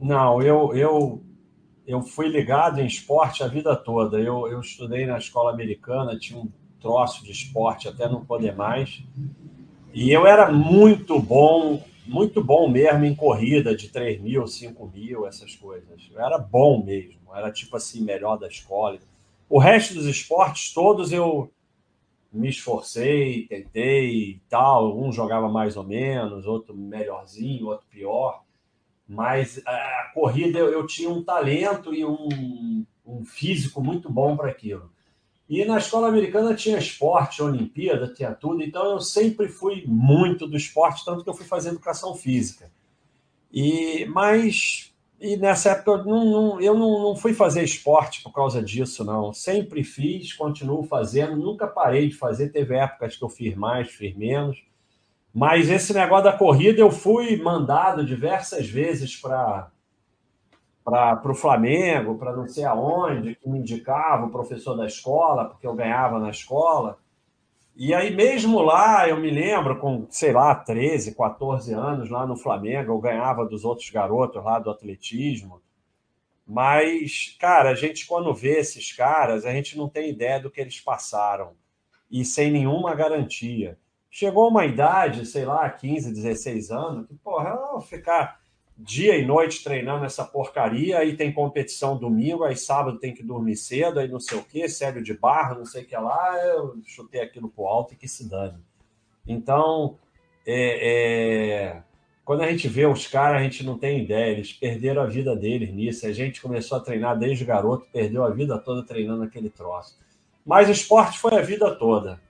Não, eu, eu, eu fui ligado em esporte a vida toda. Eu, eu estudei na escola americana, tinha um troço de esporte até não poder mais. E eu era muito bom, muito bom mesmo em corrida de 3 mil, 5 mil, essas coisas. Eu era bom mesmo, era tipo assim, melhor da escola. O resto dos esportes todos eu me esforcei, tentei e tal. Um jogava mais ou menos, outro melhorzinho, outro pior. Mas a corrida eu, eu tinha um talento e um, um físico muito bom para aquilo. E na escola americana tinha esporte, Olimpíada, tinha tudo, então eu sempre fui muito do esporte, tanto que eu fui fazer educação física. E mas e nessa época eu não, não, eu não, não fui fazer esporte por causa disso, não. Sempre fiz, continuo fazendo, nunca parei de fazer. Teve épocas que eu fiz mais, fiz menos. Mas esse negócio da corrida eu fui mandado diversas vezes para para o Flamengo, para não sei aonde, que me indicava o professor da escola, porque eu ganhava na escola. E aí, mesmo lá, eu me lembro, com, sei lá, 13, 14 anos, lá no Flamengo, eu ganhava dos outros garotos lá do atletismo. Mas, cara, a gente, quando vê esses caras, a gente não tem ideia do que eles passaram. E sem nenhuma garantia. Chegou uma idade, sei lá, 15, 16 anos, que, porra, vou ficar dia e noite treinando essa porcaria, aí tem competição domingo, aí sábado tem que dormir cedo, aí não sei o que, sério de barra, não sei o que lá, eu chutei aquilo pro alto e que se dane. Então, é, é, quando a gente vê os caras, a gente não tem ideia, eles perderam a vida deles nisso, a gente começou a treinar desde garoto, perdeu a vida toda treinando aquele troço. Mas o esporte foi a vida toda.